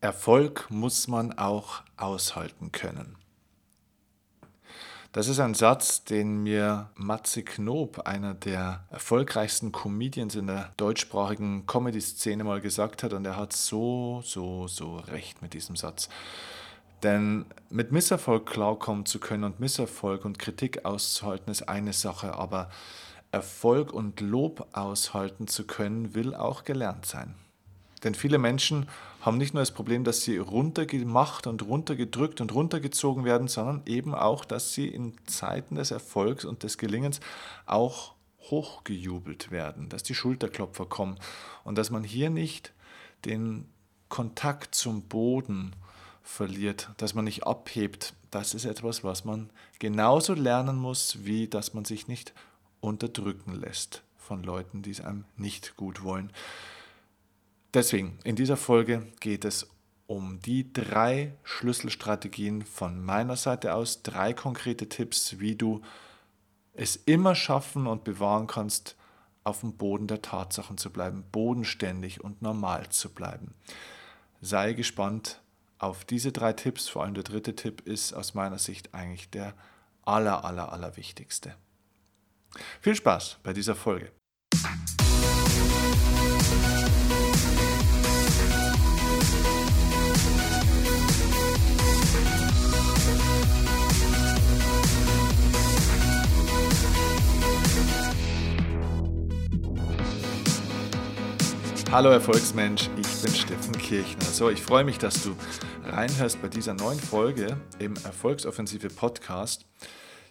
Erfolg muss man auch aushalten können. Das ist ein Satz, den mir Matze Knob, einer der erfolgreichsten Comedians in der deutschsprachigen Comedy-Szene, mal gesagt hat. Und er hat so, so, so recht mit diesem Satz. Denn mit Misserfolg klarkommen zu können und Misserfolg und Kritik auszuhalten, ist eine Sache. Aber Erfolg und Lob aushalten zu können, will auch gelernt sein. Denn viele Menschen haben nicht nur das Problem, dass sie runtergemacht und runtergedrückt und runtergezogen werden, sondern eben auch, dass sie in Zeiten des Erfolgs und des Gelingens auch hochgejubelt werden, dass die Schulterklopfer kommen und dass man hier nicht den Kontakt zum Boden verliert, dass man nicht abhebt. Das ist etwas, was man genauso lernen muss, wie dass man sich nicht unterdrücken lässt von Leuten, die es einem nicht gut wollen. Deswegen, in dieser Folge geht es um die drei Schlüsselstrategien von meiner Seite aus, drei konkrete Tipps, wie du es immer schaffen und bewahren kannst, auf dem Boden der Tatsachen zu bleiben, bodenständig und normal zu bleiben. Sei gespannt auf diese drei Tipps, vor allem der dritte Tipp ist aus meiner Sicht eigentlich der aller, aller, aller wichtigste. Viel Spaß bei dieser Folge. Hallo Erfolgsmensch, ich bin Steffen Kirchner. So, ich freue mich, dass du reinhörst bei dieser neuen Folge im Erfolgsoffensive Podcast.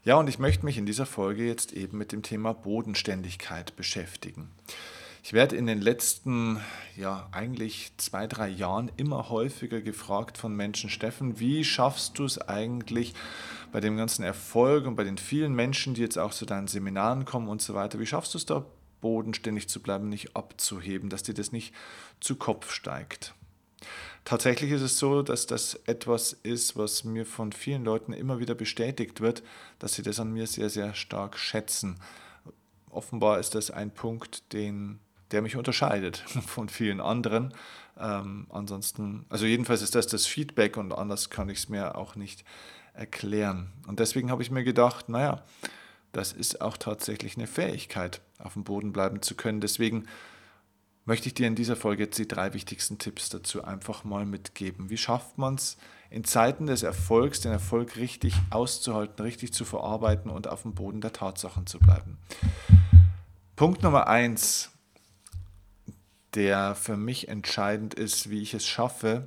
Ja, und ich möchte mich in dieser Folge jetzt eben mit dem Thema Bodenständigkeit beschäftigen. Ich werde in den letzten, ja, eigentlich zwei, drei Jahren immer häufiger gefragt von Menschen, Steffen, wie schaffst du es eigentlich bei dem ganzen Erfolg und bei den vielen Menschen, die jetzt auch zu deinen Seminaren kommen und so weiter, wie schaffst du es da bodenständig zu bleiben, nicht abzuheben, dass dir das nicht zu Kopf steigt. Tatsächlich ist es so, dass das etwas ist, was mir von vielen Leuten immer wieder bestätigt wird, dass sie das an mir sehr, sehr stark schätzen. Offenbar ist das ein Punkt, den, der mich unterscheidet von vielen anderen. Ähm, ansonsten, also jedenfalls ist das das Feedback und anders kann ich es mir auch nicht erklären. Und deswegen habe ich mir gedacht, naja, das ist auch tatsächlich eine Fähigkeit, auf dem Boden bleiben zu können. Deswegen möchte ich dir in dieser Folge jetzt die drei wichtigsten Tipps dazu einfach mal mitgeben. Wie schafft man es in Zeiten des Erfolgs, den Erfolg richtig auszuhalten, richtig zu verarbeiten und auf dem Boden der Tatsachen zu bleiben? Punkt Nummer eins, der für mich entscheidend ist, wie ich es schaffe,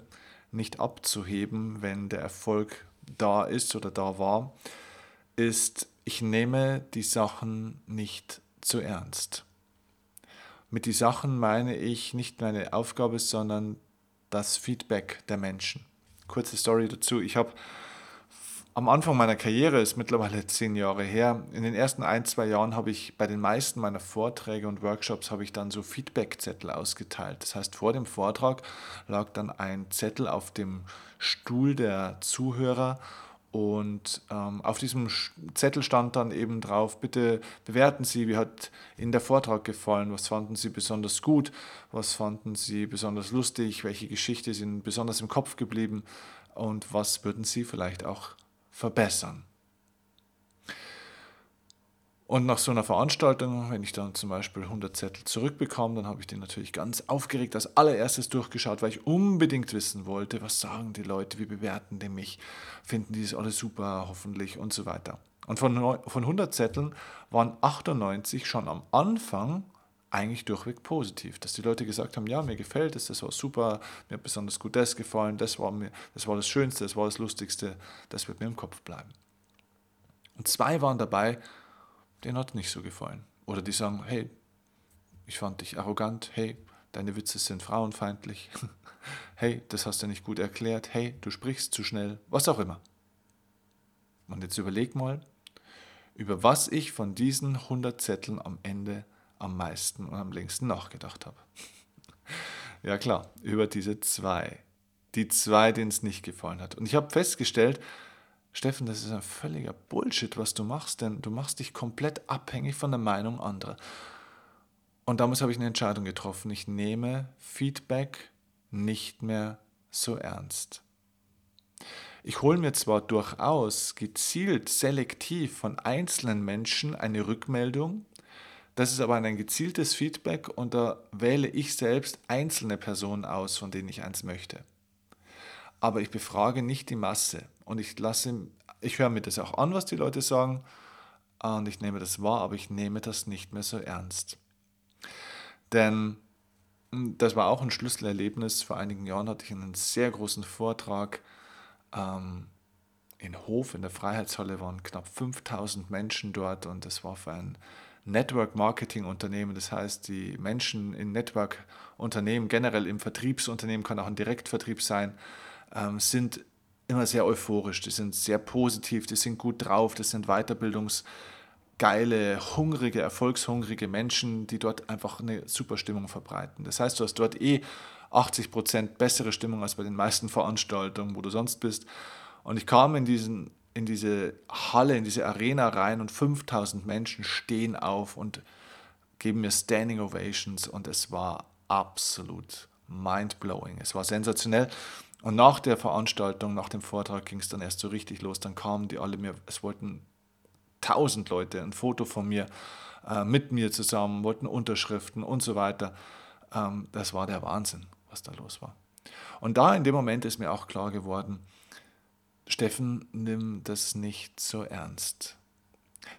nicht abzuheben, wenn der Erfolg da ist oder da war, ist, ich nehme die Sachen nicht zu ernst. Mit die Sachen meine ich nicht meine Aufgabe, sondern das Feedback der Menschen. Kurze Story dazu. Ich habe am Anfang meiner Karriere, ist mittlerweile zehn Jahre her, in den ersten ein, zwei Jahren habe ich bei den meisten meiner Vorträge und Workshops habe ich dann so Feedbackzettel ausgeteilt. Das heißt, vor dem Vortrag lag dann ein Zettel auf dem Stuhl der Zuhörer und ähm, auf diesem Zettel stand dann eben drauf, bitte bewerten Sie, wie hat Ihnen der Vortrag gefallen, was fanden Sie besonders gut, was fanden Sie besonders lustig, welche Geschichte ist Ihnen besonders im Kopf geblieben? Und was würden Sie vielleicht auch verbessern. Und nach so einer Veranstaltung, wenn ich dann zum Beispiel 100 Zettel zurückbekomme, dann habe ich den natürlich ganz aufgeregt als allererstes durchgeschaut, weil ich unbedingt wissen wollte, was sagen die Leute, wie bewerten die mich, finden die das alles super, hoffentlich und so weiter. Und von, von 100 Zetteln waren 98 schon am Anfang eigentlich durchweg positiv, dass die Leute gesagt haben, ja, mir gefällt es, das war super, mir hat besonders gut das gefallen, das war, mir, das war das Schönste, das war das Lustigste, das wird mir im Kopf bleiben. Und zwei waren dabei, denen hat nicht so gefallen. Oder die sagen, hey, ich fand dich arrogant, hey, deine Witze sind frauenfeindlich, hey, das hast du nicht gut erklärt, hey, du sprichst zu schnell, was auch immer. Und jetzt überleg mal, über was ich von diesen 100 Zetteln am Ende am meisten und am längsten nachgedacht habe. ja klar, über diese zwei. Die zwei, denen es nicht gefallen hat. Und ich habe festgestellt, Steffen, das ist ein völliger Bullshit, was du machst, denn du machst dich komplett abhängig von der Meinung anderer. Und damals habe ich eine Entscheidung getroffen. Ich nehme Feedback nicht mehr so ernst. Ich hole mir zwar durchaus gezielt, selektiv von einzelnen Menschen eine Rückmeldung, das ist aber ein gezieltes Feedback und da wähle ich selbst einzelne Personen aus, von denen ich eins möchte. Aber ich befrage nicht die Masse und ich lasse, ich höre mir das auch an, was die Leute sagen und ich nehme das wahr, aber ich nehme das nicht mehr so ernst. Denn hm, das war auch ein Schlüsselerlebnis. Vor einigen Jahren hatte ich einen sehr großen Vortrag ähm, in Hof, in der Freiheitshalle waren knapp 5000 Menschen dort und das war für ein Network Marketing Unternehmen. Das heißt, die Menschen in Network Unternehmen, generell im Vertriebsunternehmen, kann auch ein Direktvertrieb sein, ähm, sind immer sehr euphorisch, die sind sehr positiv, die sind gut drauf, das sind weiterbildungsgeile, hungrige, erfolgshungrige Menschen, die dort einfach eine super Stimmung verbreiten. Das heißt, du hast dort eh 80 Prozent bessere Stimmung als bei den meisten Veranstaltungen, wo du sonst bist. Und ich kam in, diesen, in diese Halle, in diese Arena rein und 5000 Menschen stehen auf und geben mir Standing Ovations und es war absolut mind-blowing. Es war sensationell. Und nach der Veranstaltung, nach dem Vortrag ging es dann erst so richtig los. Dann kamen die alle mir, es wollten tausend Leute ein Foto von mir äh, mit mir zusammen, wollten Unterschriften und so weiter. Ähm, das war der Wahnsinn, was da los war. Und da in dem Moment ist mir auch klar geworden, Steffen, nimm das nicht so ernst.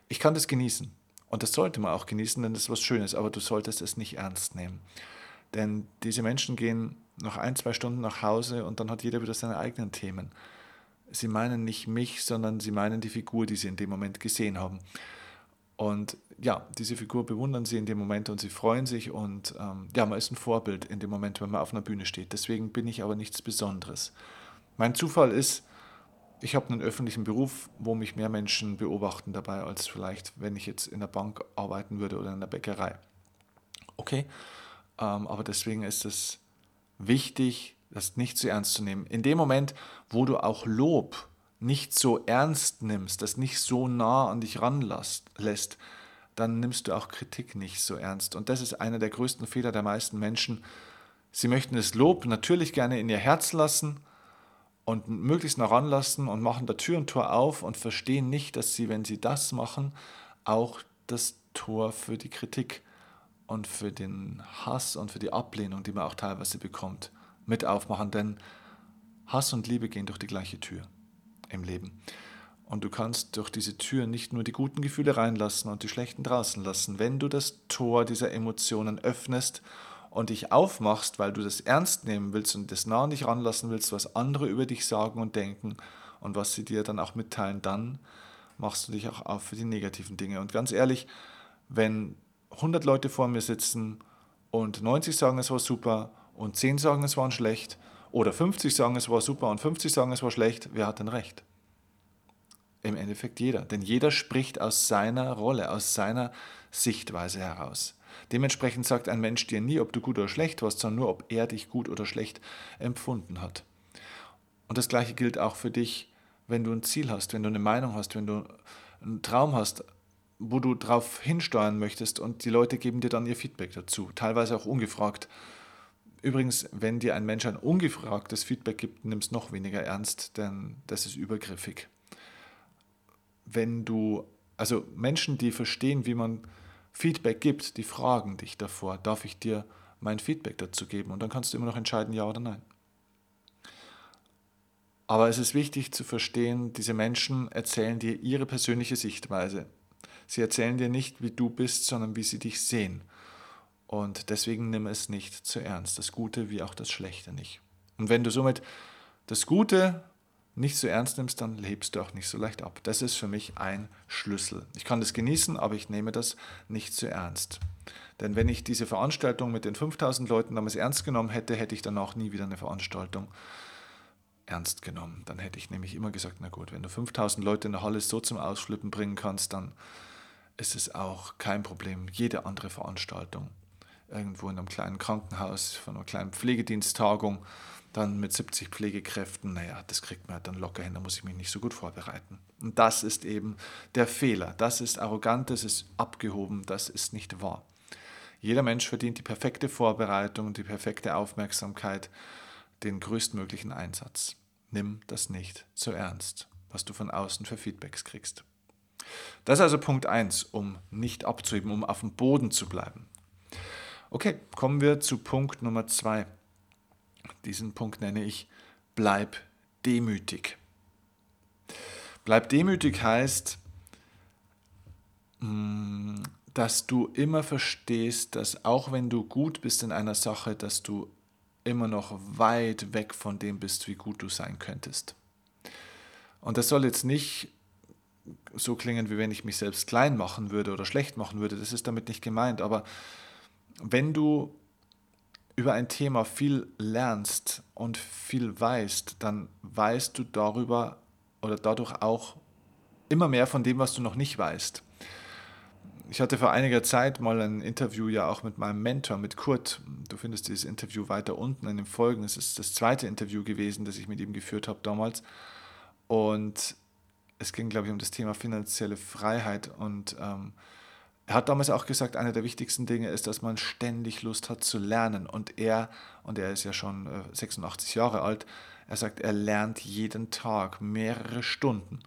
Ich kann das genießen. Und das sollte man auch genießen, denn das ist was Schönes, aber du solltest es nicht ernst nehmen. Denn diese Menschen gehen nach ein, zwei Stunden nach Hause und dann hat jeder wieder seine eigenen Themen. Sie meinen nicht mich, sondern sie meinen die Figur, die sie in dem Moment gesehen haben. Und ja, diese Figur bewundern sie in dem Moment und sie freuen sich und ähm, ja, man ist ein Vorbild in dem Moment, wenn man auf einer Bühne steht. Deswegen bin ich aber nichts Besonderes. Mein Zufall ist, ich habe einen öffentlichen Beruf, wo mich mehr Menschen beobachten dabei, als vielleicht, wenn ich jetzt in der Bank arbeiten würde oder in der Bäckerei. Okay, ähm, aber deswegen ist es wichtig, das nicht zu ernst zu nehmen. In dem Moment, wo du auch Lob nicht so ernst nimmst, das nicht so nah an dich ranlässt, dann nimmst du auch Kritik nicht so ernst. Und das ist einer der größten Fehler der meisten Menschen. Sie möchten das Lob natürlich gerne in ihr Herz lassen und möglichst nah ranlassen und machen da Tür und Tor auf und verstehen nicht, dass sie, wenn sie das machen, auch das Tor für die Kritik und für den Hass und für die Ablehnung, die man auch teilweise bekommt, mit aufmachen. Denn Hass und Liebe gehen durch die gleiche Tür im Leben. Und du kannst durch diese Tür nicht nur die guten Gefühle reinlassen und die schlechten draußen lassen. Wenn du das Tor dieser Emotionen öffnest und dich aufmachst, weil du das ernst nehmen willst und das nah an dich ranlassen willst, was andere über dich sagen und denken und was sie dir dann auch mitteilen, dann machst du dich auch auf für die negativen Dinge. Und ganz ehrlich, wenn 100 Leute vor mir sitzen und 90 sagen, es war super und 10 sagen, es war schlecht oder 50 sagen, es war super und 50 sagen, es war schlecht, wer hat denn recht? Im Endeffekt jeder, denn jeder spricht aus seiner Rolle, aus seiner Sichtweise heraus. Dementsprechend sagt ein Mensch dir nie, ob du gut oder schlecht warst, sondern nur, ob er dich gut oder schlecht empfunden hat. Und das Gleiche gilt auch für dich, wenn du ein Ziel hast, wenn du eine Meinung hast, wenn du einen Traum hast, wo du drauf hinsteuern möchtest und die Leute geben dir dann ihr Feedback dazu, teilweise auch ungefragt. Übrigens, wenn dir ein Mensch ein ungefragtes Feedback gibt, nimm es noch weniger ernst, denn das ist übergriffig. Wenn du, also Menschen, die verstehen, wie man Feedback gibt, die fragen dich davor, darf ich dir mein Feedback dazu geben? Und dann kannst du immer noch entscheiden, ja oder nein. Aber es ist wichtig zu verstehen, diese Menschen erzählen dir ihre persönliche Sichtweise. Sie erzählen dir nicht, wie du bist, sondern wie sie dich sehen. Und deswegen nimm es nicht zu ernst, das Gute wie auch das Schlechte nicht. Und wenn du somit das Gute nicht so ernst nimmst, dann lebst du auch nicht so leicht ab. Das ist für mich ein Schlüssel. Ich kann das genießen, aber ich nehme das nicht zu ernst. Denn wenn ich diese Veranstaltung mit den 5000 Leuten damals ernst genommen hätte, hätte ich danach nie wieder eine Veranstaltung ernst genommen. Dann hätte ich nämlich immer gesagt, na gut, wenn du 5000 Leute in der Halle so zum Ausflippen bringen kannst, dann ist es auch kein Problem. Jede andere Veranstaltung, irgendwo in einem kleinen Krankenhaus, von einer kleinen Pflegediensttagung, dann mit 70 Pflegekräften, naja, das kriegt man dann locker hin, da muss ich mich nicht so gut vorbereiten. Und das ist eben der Fehler. Das ist arrogant, das ist abgehoben, das ist nicht wahr. Jeder Mensch verdient die perfekte Vorbereitung, die perfekte Aufmerksamkeit, den größtmöglichen Einsatz. Nimm das nicht zu ernst, was du von außen für Feedbacks kriegst. Das ist also Punkt 1, um nicht abzuheben, um auf dem Boden zu bleiben. Okay, kommen wir zu Punkt Nummer 2. Diesen Punkt nenne ich Bleib demütig. Bleib demütig heißt, mm, dass du immer verstehst, dass auch wenn du gut bist in einer Sache, dass du immer noch weit weg von dem bist, wie gut du sein könntest. Und das soll jetzt nicht so klingen, wie wenn ich mich selbst klein machen würde oder schlecht machen würde. Das ist damit nicht gemeint. Aber wenn du über ein Thema viel lernst und viel weißt, dann weißt du darüber oder dadurch auch immer mehr von dem, was du noch nicht weißt. Ich hatte vor einiger Zeit mal ein Interview ja auch mit meinem Mentor, mit Kurt. Du findest dieses Interview weiter unten in den Folgen. Es ist das zweite Interview gewesen, das ich mit ihm geführt habe damals. Und es ging, glaube ich, um das Thema finanzielle Freiheit. Und ähm, er hat damals auch gesagt, einer der wichtigsten Dinge ist, dass man ständig Lust hat zu lernen. Und er, und er ist ja schon äh, 86 Jahre alt, er sagt, er lernt jeden Tag mehrere Stunden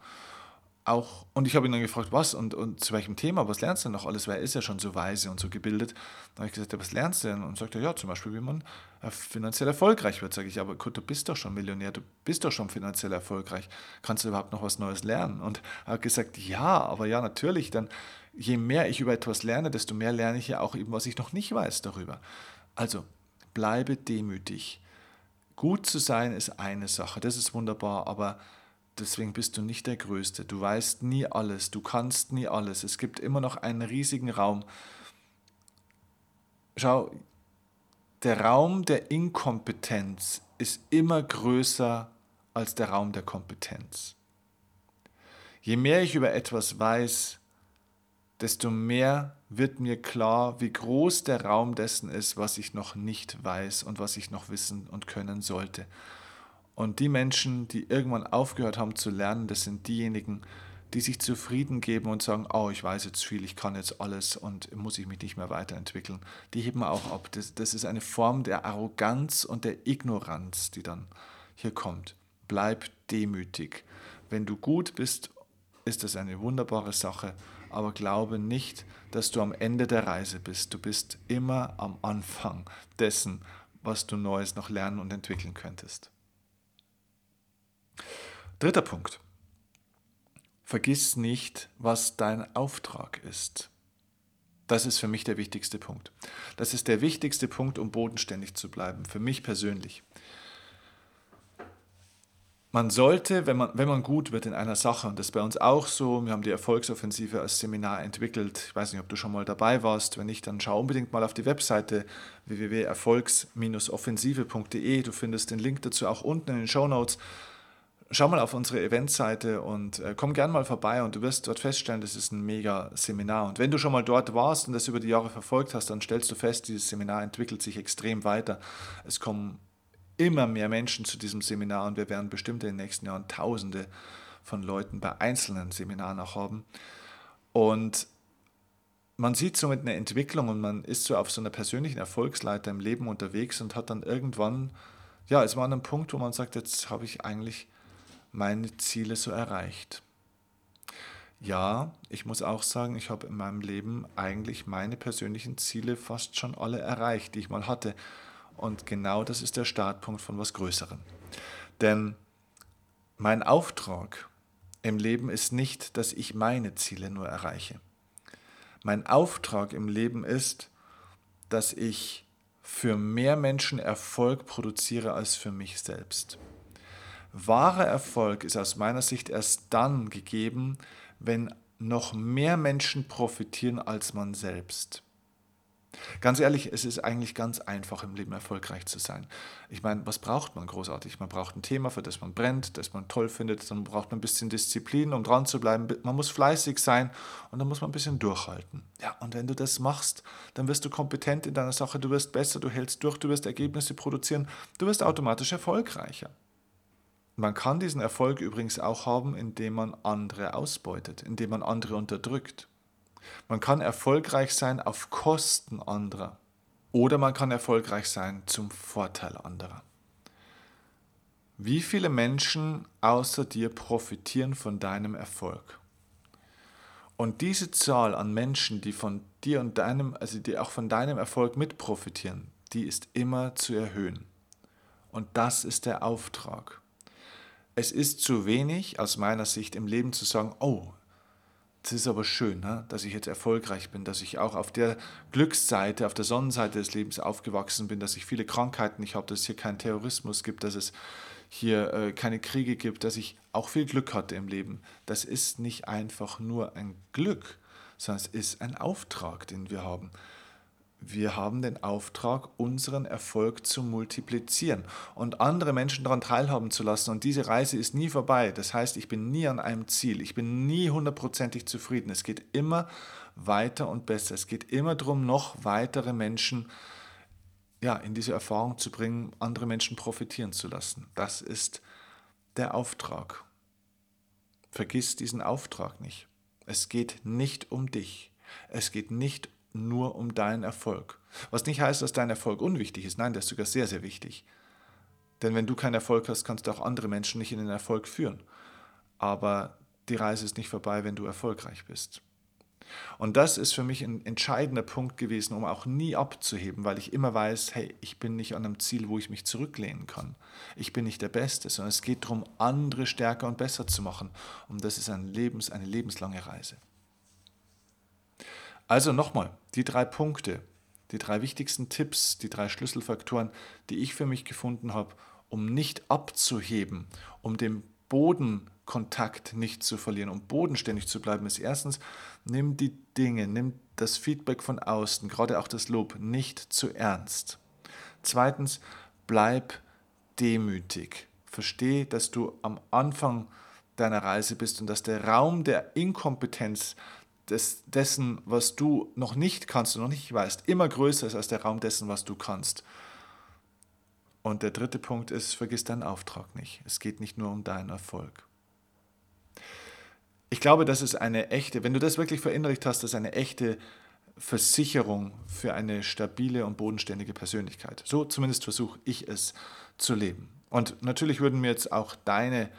auch, und ich habe ihn dann gefragt, was und, und zu welchem Thema, was lernst du denn noch alles, weil er ist ja schon so weise und so gebildet. Dann habe ich gesagt, ja, was lernst du denn? Und sagt er, ja, zum Beispiel, wie man äh, finanziell erfolgreich wird. Sage ich, aber gut, du bist doch schon Millionär, du bist doch schon finanziell erfolgreich. Kannst du überhaupt noch was Neues lernen? Und er hat gesagt, ja, aber ja, natürlich, dann je mehr ich über etwas lerne, desto mehr lerne ich ja auch eben, was ich noch nicht weiß darüber. Also, bleibe demütig. Gut zu sein ist eine Sache, das ist wunderbar, aber Deswegen bist du nicht der Größte. Du weißt nie alles. Du kannst nie alles. Es gibt immer noch einen riesigen Raum. Schau, der Raum der Inkompetenz ist immer größer als der Raum der Kompetenz. Je mehr ich über etwas weiß, desto mehr wird mir klar, wie groß der Raum dessen ist, was ich noch nicht weiß und was ich noch wissen und können sollte. Und die Menschen, die irgendwann aufgehört haben zu lernen, das sind diejenigen, die sich zufrieden geben und sagen, oh, ich weiß jetzt viel, ich kann jetzt alles und muss ich mich nicht mehr weiterentwickeln. Die heben auch ab. Das, das ist eine Form der Arroganz und der Ignoranz, die dann hier kommt. Bleib demütig. Wenn du gut bist, ist das eine wunderbare Sache, aber glaube nicht, dass du am Ende der Reise bist. Du bist immer am Anfang dessen, was du Neues noch lernen und entwickeln könntest. Dritter Punkt. Vergiss nicht, was dein Auftrag ist. Das ist für mich der wichtigste Punkt. Das ist der wichtigste Punkt, um bodenständig zu bleiben, für mich persönlich. Man sollte, wenn man, wenn man gut wird in einer Sache, und das ist bei uns auch so, wir haben die Erfolgsoffensive als Seminar entwickelt. Ich weiß nicht, ob du schon mal dabei warst. Wenn nicht, dann schau unbedingt mal auf die Webseite www.erfolgs-offensive.de. Du findest den Link dazu auch unten in den Show Notes schau mal auf unsere Eventseite und äh, komm gern mal vorbei und du wirst dort feststellen, das ist ein mega Seminar. Und wenn du schon mal dort warst und das über die Jahre verfolgt hast, dann stellst du fest, dieses Seminar entwickelt sich extrem weiter. Es kommen immer mehr Menschen zu diesem Seminar und wir werden bestimmt in den nächsten Jahren Tausende von Leuten bei einzelnen Seminaren auch haben. Und man sieht somit eine Entwicklung und man ist so auf so einer persönlichen Erfolgsleiter im Leben unterwegs und hat dann irgendwann, ja, es war an einem Punkt, wo man sagt, jetzt habe ich eigentlich meine Ziele so erreicht. Ja, ich muss auch sagen, ich habe in meinem Leben eigentlich meine persönlichen Ziele fast schon alle erreicht, die ich mal hatte. Und genau das ist der Startpunkt von was Größerem. Denn mein Auftrag im Leben ist nicht, dass ich meine Ziele nur erreiche. Mein Auftrag im Leben ist, dass ich für mehr Menschen Erfolg produziere als für mich selbst. Wahrer Erfolg ist aus meiner Sicht erst dann gegeben, wenn noch mehr Menschen profitieren als man selbst. Ganz ehrlich, es ist eigentlich ganz einfach im Leben erfolgreich zu sein. Ich meine, was braucht man großartig? Man braucht ein Thema, für das man brennt, das man toll findet, dann braucht man ein bisschen Disziplin, um dran zu bleiben. Man muss fleißig sein und dann muss man ein bisschen durchhalten. Ja, und wenn du das machst, dann wirst du kompetent in deiner Sache, du wirst besser, du hältst durch, du wirst Ergebnisse produzieren, du wirst automatisch erfolgreicher. Man kann diesen Erfolg übrigens auch haben, indem man andere ausbeutet, indem man andere unterdrückt. Man kann erfolgreich sein auf Kosten anderer oder man kann erfolgreich sein zum Vorteil anderer. Wie viele Menschen außer dir profitieren von deinem Erfolg? Und diese Zahl an Menschen, die von dir und deinem, also die auch von deinem Erfolg mit profitieren, die ist immer zu erhöhen. Und das ist der Auftrag. Es ist zu wenig aus meiner Sicht im Leben zu sagen, oh, es ist aber schön, ne, dass ich jetzt erfolgreich bin, dass ich auch auf der Glücksseite, auf der Sonnenseite des Lebens aufgewachsen bin, dass ich viele Krankheiten nicht habe, dass es hier keinen Terrorismus gibt, dass es hier äh, keine Kriege gibt, dass ich auch viel Glück hatte im Leben. Das ist nicht einfach nur ein Glück, sondern es ist ein Auftrag, den wir haben. Wir haben den Auftrag, unseren Erfolg zu multiplizieren und andere Menschen daran teilhaben zu lassen. Und diese Reise ist nie vorbei. Das heißt, ich bin nie an einem Ziel. Ich bin nie hundertprozentig zufrieden. Es geht immer weiter und besser. Es geht immer darum, noch weitere Menschen ja, in diese Erfahrung zu bringen, andere Menschen profitieren zu lassen. Das ist der Auftrag. Vergiss diesen Auftrag nicht. Es geht nicht um dich. Es geht nicht nur um deinen Erfolg. Was nicht heißt, dass dein Erfolg unwichtig ist. Nein, der ist sogar sehr, sehr wichtig. Denn wenn du keinen Erfolg hast, kannst du auch andere Menschen nicht in den Erfolg führen. Aber die Reise ist nicht vorbei, wenn du erfolgreich bist. Und das ist für mich ein entscheidender Punkt gewesen, um auch nie abzuheben, weil ich immer weiß, hey, ich bin nicht an einem Ziel, wo ich mich zurücklehnen kann. Ich bin nicht der Beste, sondern es geht darum, andere stärker und besser zu machen. Und das ist ein Lebens, eine lebenslange Reise. Also nochmal, die drei Punkte, die drei wichtigsten Tipps, die drei Schlüsselfaktoren, die ich für mich gefunden habe, um nicht abzuheben, um den Bodenkontakt nicht zu verlieren, um bodenständig zu bleiben, ist erstens, nimm die Dinge, nimm das Feedback von außen, gerade auch das Lob, nicht zu ernst. Zweitens, bleib demütig. Versteh, dass du am Anfang deiner Reise bist und dass der Raum der Inkompetenz des, dessen, was du noch nicht kannst und noch nicht weißt, immer größer ist als der Raum dessen, was du kannst. Und der dritte Punkt ist, vergiss deinen Auftrag nicht. Es geht nicht nur um deinen Erfolg. Ich glaube, das ist eine echte, wenn du das wirklich verinnerlicht hast, das ist eine echte Versicherung für eine stabile und bodenständige Persönlichkeit. So zumindest versuche ich es zu leben. Und natürlich würden mir jetzt auch deine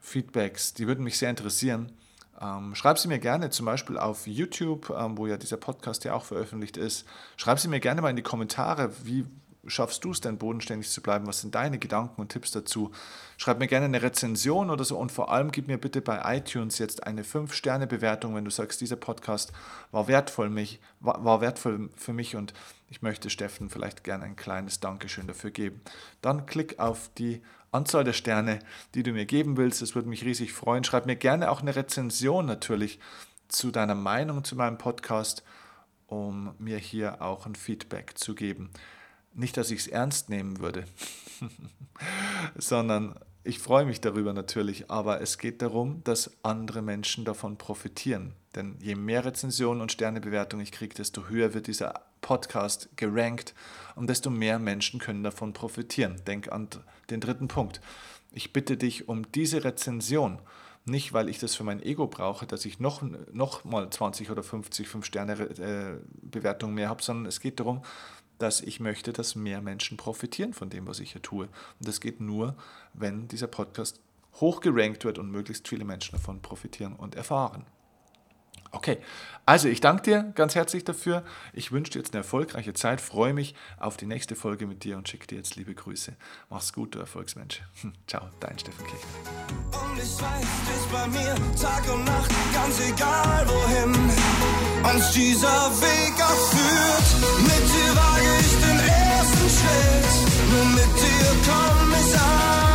Feedbacks, die würden mich sehr interessieren. Ähm, schreib sie mir gerne zum Beispiel auf YouTube, ähm, wo ja dieser Podcast ja auch veröffentlicht ist. Schreib sie mir gerne mal in die Kommentare, wie schaffst du es denn, bodenständig zu bleiben? Was sind deine Gedanken und Tipps dazu? Schreib mir gerne eine Rezension oder so und vor allem gib mir bitte bei iTunes jetzt eine 5-Sterne-Bewertung, wenn du sagst, dieser Podcast war wertvoll, mich, war, war wertvoll für mich und ich möchte Steffen vielleicht gerne ein kleines Dankeschön dafür geben. Dann klick auf die Anzahl der Sterne, die du mir geben willst. Das würde mich riesig freuen. Schreib mir gerne auch eine Rezension natürlich zu deiner Meinung zu meinem Podcast, um mir hier auch ein Feedback zu geben. Nicht, dass ich es ernst nehmen würde, sondern ich freue mich darüber natürlich, aber es geht darum, dass andere Menschen davon profitieren. Denn je mehr Rezensionen und Sternebewertungen ich kriege, desto höher wird dieser Podcast gerankt und desto mehr Menschen können davon profitieren. Denk an den dritten Punkt. Ich bitte dich um diese Rezension. Nicht, weil ich das für mein Ego brauche, dass ich noch, noch mal 20 oder 50 5-Sterne-Bewertungen mehr habe, sondern es geht darum, dass ich möchte, dass mehr Menschen profitieren von dem, was ich hier tue. Und das geht nur, wenn dieser Podcast hochgerankt wird und möglichst viele Menschen davon profitieren und erfahren. Okay, also ich danke dir ganz herzlich dafür. Ich wünsche dir jetzt eine erfolgreiche Zeit, freue mich auf die nächste Folge mit dir und schicke dir jetzt liebe Grüße. Mach's gut, du Erfolgsmensch. Ciao, dein Steffen Kirchner. Und ich weiß, bist bei mir Tag und Nacht, ganz egal wohin uns dieser Weg auch führt. Mit dir wage ich den ersten Schritt, nur mit dir komm ich an.